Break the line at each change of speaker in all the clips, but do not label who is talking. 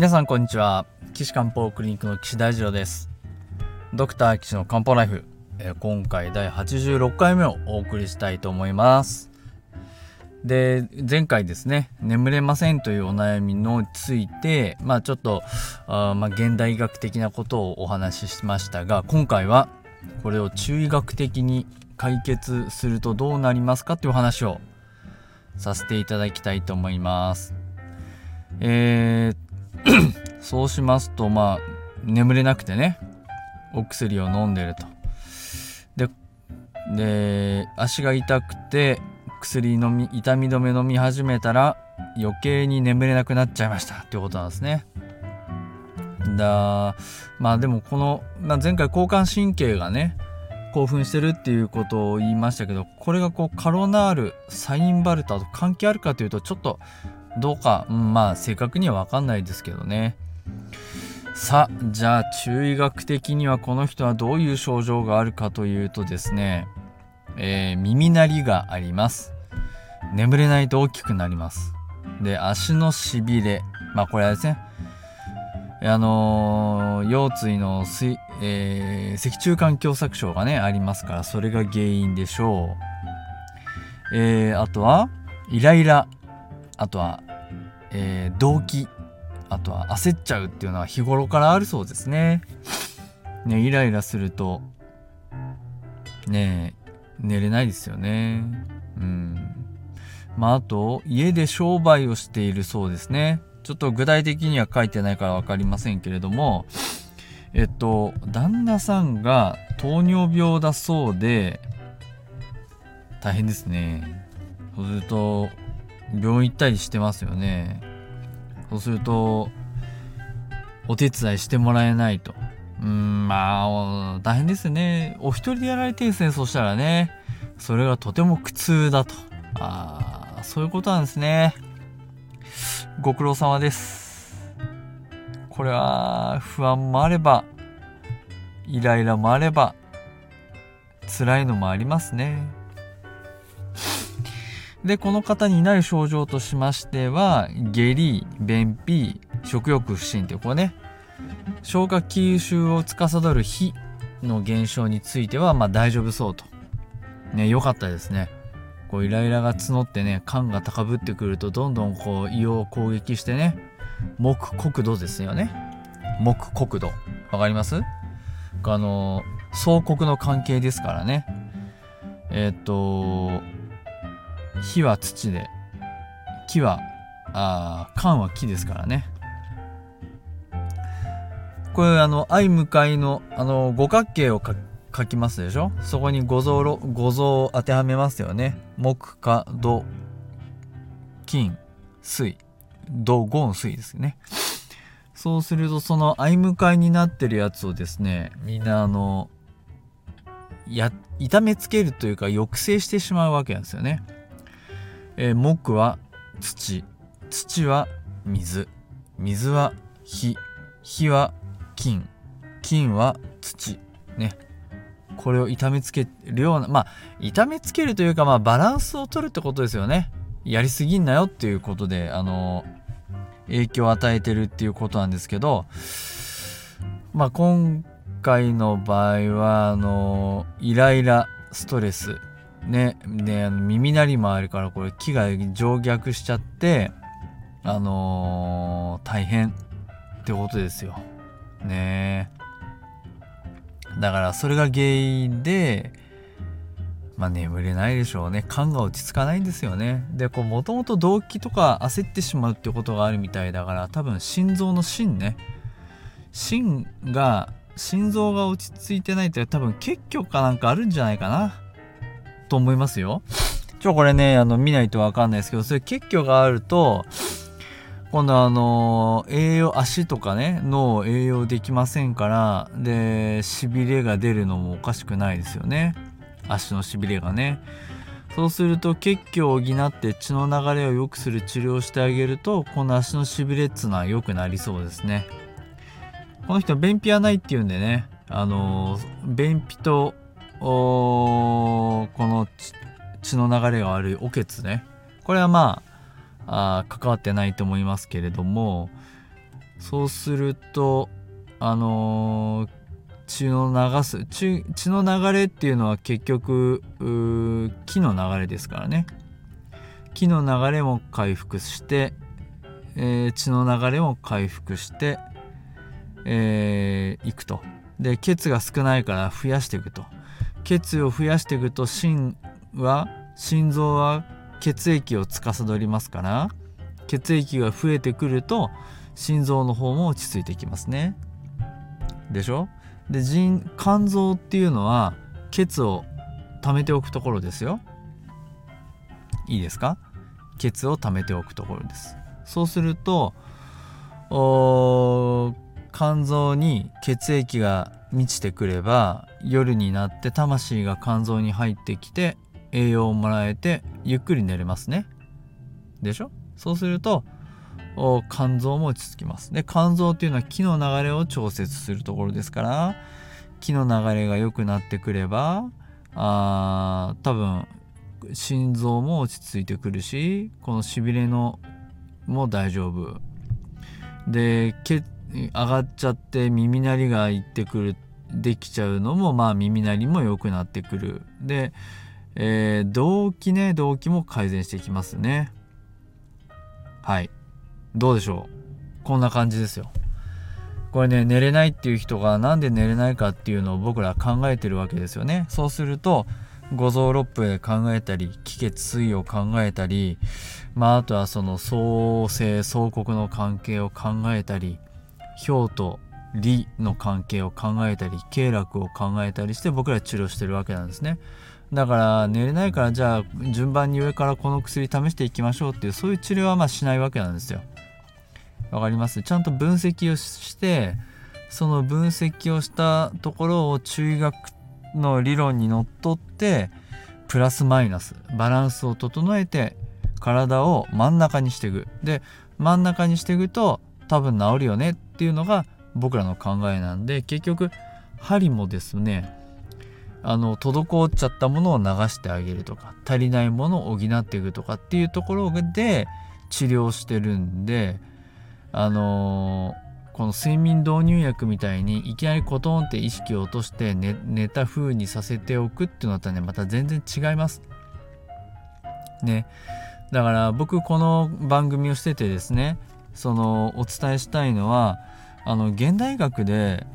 皆さんこんにちは。岸漢方クリニックの岸大二郎です。ドクター岸の漢方ライフ、え、今回第86回目をお送りしたいと思います。で前回ですね眠れませんというお悩みのついてまあちょっとあまあ現代医学的なことをお話ししましたが今回はこれを中医学的に解決するとどうなりますかっていう話をさせていただきたいと思います。えー、そうしますとまあ眠れなくてねお薬を飲んでると。でで足が痛くて薬飲み痛み止め飲み始めたら余計に眠れなくなっちゃいました。ってことなんですね。だまあでもこの、まあ、前回交感神経がね興奮してるっていうことを言いましたけどこれがこうカロナールサインバルタと関係あるかというとちょっとどうか、うん、まあ正確には分かんないですけどね。さあじゃあ中医学的にはこの人はどういう症状があるかというとですね、えー、耳鳴りがあります。眠れないと大きくなります。で足のしびれ。まあこれはですねあのー、腰椎の水、えー、脊柱管狭窄症がねありますからそれが原因でしょう。えー、あとはイライラ。あとは、えー、動機あとは焦っちゃうっていうのは日頃からあるそうですね。ねイライラするとね寝れないですよね。うん。まああと家で商売をしているそうですね。ちょっと具体的には書いてないから分かりませんけれどもえっと旦那さんが糖尿病だそうで大変ですね。そうすると病院行ったりしてますよね。そうするとお手伝いしてもらえないと。うんまあ大変ですね。お一人でやられてですねそしたらね。それがとても苦痛だと。ああそういうことなんですね。ご苦労様です。これは不安もあればイライラもあれば辛いのもありますね。で、この方になる症状としましては、下痢、便秘、食欲不振ってこうね、消化吸収を司る火の現象については、まあ大丈夫そうと。ね、良かったですね。こうイライラが募ってね、肝が高ぶってくると、どんどんこう胃を攻撃してね、木国土ですよね。木国土。わかります？あの、総国の関係ですからね。えっ、と、火は土で木はあ缶は木ですからね。これあの相向かいのあの五角形を書きますでしょ？そこに五臓五臓を当てはめますよね。木火土金水。土金水ですね。そうするとその相向かいになってるやつをですねみんなあのや痛めつけるというか抑制してしまうわけなんですよね。えー、木は土。土は水。水は火。火は金。金は土。ね。これを痛めつけるようなまあ痛めつけるというかまあバランスを取るってことですよね。やりすぎんなよっていうことであの影響を与えてるっていうことなんですけどまあ今回の場合はあのイライラストレス。ねで耳鳴りもあるからこれ木が上逆しちゃってあのー、大変ってことですよ。ね。だからそれが原因でまあ眠れないでしょうね。肝が落ち着かないんですよね。でこうもともと動悸とか焦ってしまうってことがあるみたいだから多分心臓の芯ね。芯が心臓が落ち着いてないって多分結局かなんかあるんじゃないかな。と思いますよ。ちょ、これね、あの、見ないとわかんないですけど、それ結局があると、今度あの栄養、足とかね、脳栄養できませんから、で、痺れが出るのもおかしくないですよね。足の痺れがね。そうすると血虚を補って血の流れを良くする治療をしてあげると、この足の痺れっつうのは良くなりそうですね。この人便秘はないっていうんでね、あの便秘とこの血の流れが悪いおけつね。これはまああ関わってないと思いますけれどもそうするとあのー、血の流す血血の流れっていうのは結局木の流れですからね。木の流れも回復して、えー、血の流れも回復してい、えー、くと。で血が少ないから増やしていくと。血を増やしていくと心は心臓は血液を司りますから血液が増えてくると心臓の方も落ち着いてきますね。でしょ？で腎肝臓っていうのは血を溜めておくところですよ。いいですか？血を溜めておくところです。そうすると肝臓に血液が満ちてくれば夜になって魂が肝臓に入ってきて栄養をもらえてゆっくり寝れますね。でしょ？そうすると肝臓も落ち着きます。で肝臓っていうのは気の流れを調節するところですから気の流れが良くなってくればあ多分心臓も落ち着いてくるしこのしびれのも大丈夫。で上がっちゃって耳鳴りがいってくるできちゃうのもまあ耳鳴りも良くなってくる。で、えー、動悸ね動悸も改善していきますね。はい。どうでしょう？こんな感じですよ。これね寝れないっていう人が何で寝れないかっていうのを僕ら考えてるわけですよね。そうすると五臓六腑で考えたり気血水を考えたりまああとはその創生創国の関係を考えたり表と理の関係を考えたり経絡を考えたりして僕ら治療してるわけなんですね。だから寝れないからじゃあ順番に上からこの薬試していきましょうっていうそういう治療はまあしないわけなんですよ。わかります？ちゃんと分析をしてその分析をしたところを中医学の理論にのっとってプラスマイナスバランスを整えて体を真ん中にしていく。で真ん中にしていくと多分治るよねっていうのが僕らの考えなんで結局針もですねあの滞っちゃったものを流してあげるとか足りないものを補っていくとかっていうところで治療してるんであのー、この睡眠導入薬みたいにいきなりコトンって意識を落として寝寝た風にさせておくっていうのとはねまた全然違います。ねだから僕この番組をしててですねそのお伝えしたいのはあの現代学で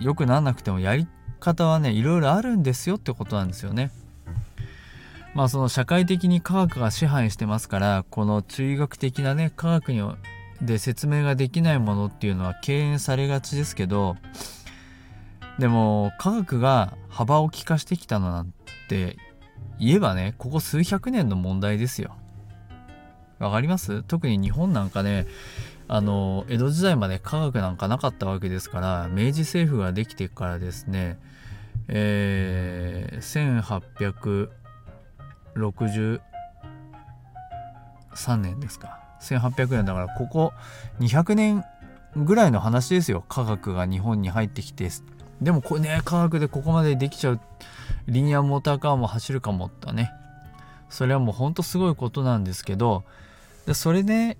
よくなんなくてもやり方はねいろいろあるんですよってことなんですよね。まあその社会的に科学が支配してますからこの中医学的なね科学にで説明ができないものっていうのは敬遠されがちですけどでも科学が幅を利かしてきたのなんて言えばねここ数百年の問題ですよ。わかります？特に日本なんかねあの江戸時代まで科学なんかなかったわけですから明治政府ができてからですねえー、1863年ですか。1800年だからここ200年ぐらいの話ですよ。科学が日本に入ってきて。でもこれね科学でここまでできちゃう。リニアモーターカーも走るかもったね。それはもうほんとすごいことなんですけどでそれで、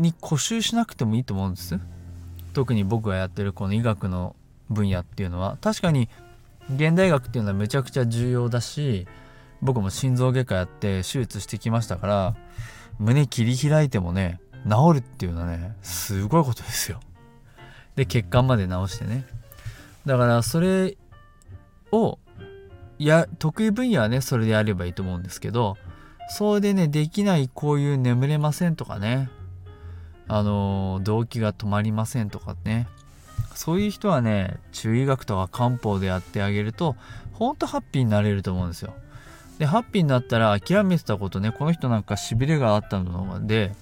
に固執しなくてもいいと思うんです。特に僕がやってるこの医学の分野っていうのは。確かに現代学っていうのはめちゃくちゃ重要だし僕も心臓外科やって手術してきましたから胸切り開いてもね治るっていうのはねすごいことですよ。で血管まで治してね。だからそれをや得意分野はねそれでやればいいと思うんですけどそれでねできないこういう眠れませんとかねあの動悸が止まりませんとかねそういう人はね中医学とか漢方でやってあげるとほんとハッピーになれると思うんですよでハッピーになったら諦めてたことねこの人なんかしびれがあったので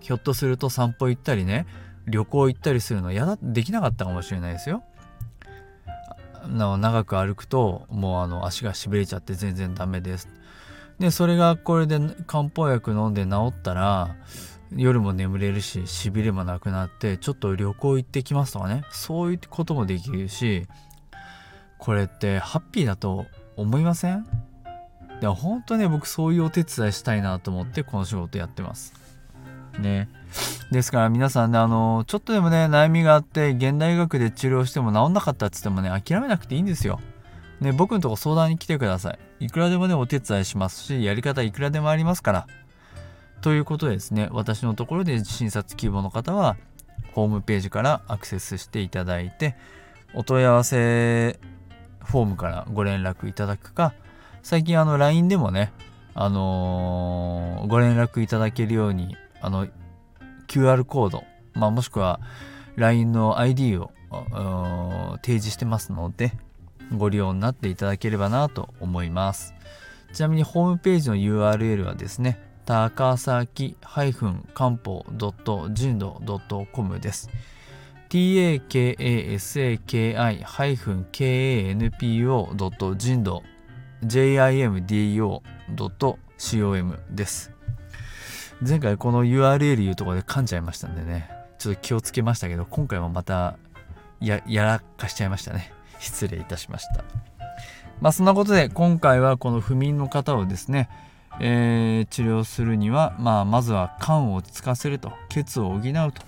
ひょっとすると散歩行ったりね旅行行ったりするのやだできなかったかもしれないですよ。長く歩くともうあの足がしびれちゃって全然ダメです。でそれがこれで漢方薬飲んで治ったら夜も眠れるししびれもなくなってちょっと旅行行ってきますとかね。そういうこともできるしこれってハッピーだと思いません？でも本当ね僕そういうお手伝いしたいなと思ってこの仕事やってます。ね。ですから皆さんねあのちょっとでもね悩みがあって現代医学で治療しても治んなかったっつってもね諦めなくていいんですよ。ね僕のとこ相談に来てください。いくらでもねお手伝いしますしやり方いくらでもありますから。ということでですね私のところで診察希望の方はホームページからアクセスしていただいてお問い合わせフォームからご連絡いただくか最近あの LINE でもねあのー、ご連絡いただけるようにあの QR コード、まあ、もしくは LINE の ID を提示してますのでご利用になっていただければなと思います。ちなみにホームページの URL はですね高崎漢方人道 .com です。takasaki-kanpo.jimdo jimdo.com です。前回この URL いうところで噛んじゃいましたんでねちょっと気をつけましたけど今回もまたややらかしちゃいましたね。失礼いたしました。まあそんなことで今回はこの不眠の方をですね、えー、治療するには、まあ、まずは肝を落ち着かせると血を補うと。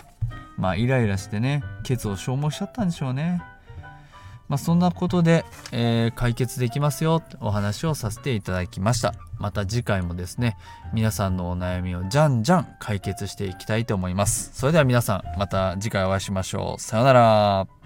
まあイライラしてね血を消耗しちゃったんでしょうね。まあ、そんなことで、えー、解決できますよってお話をさせていただきました。また次回もですね皆さんのお悩みをじゃんじゃん解決していきたいと思います。それでは皆さんまた次回お会いしましょう。さようなら。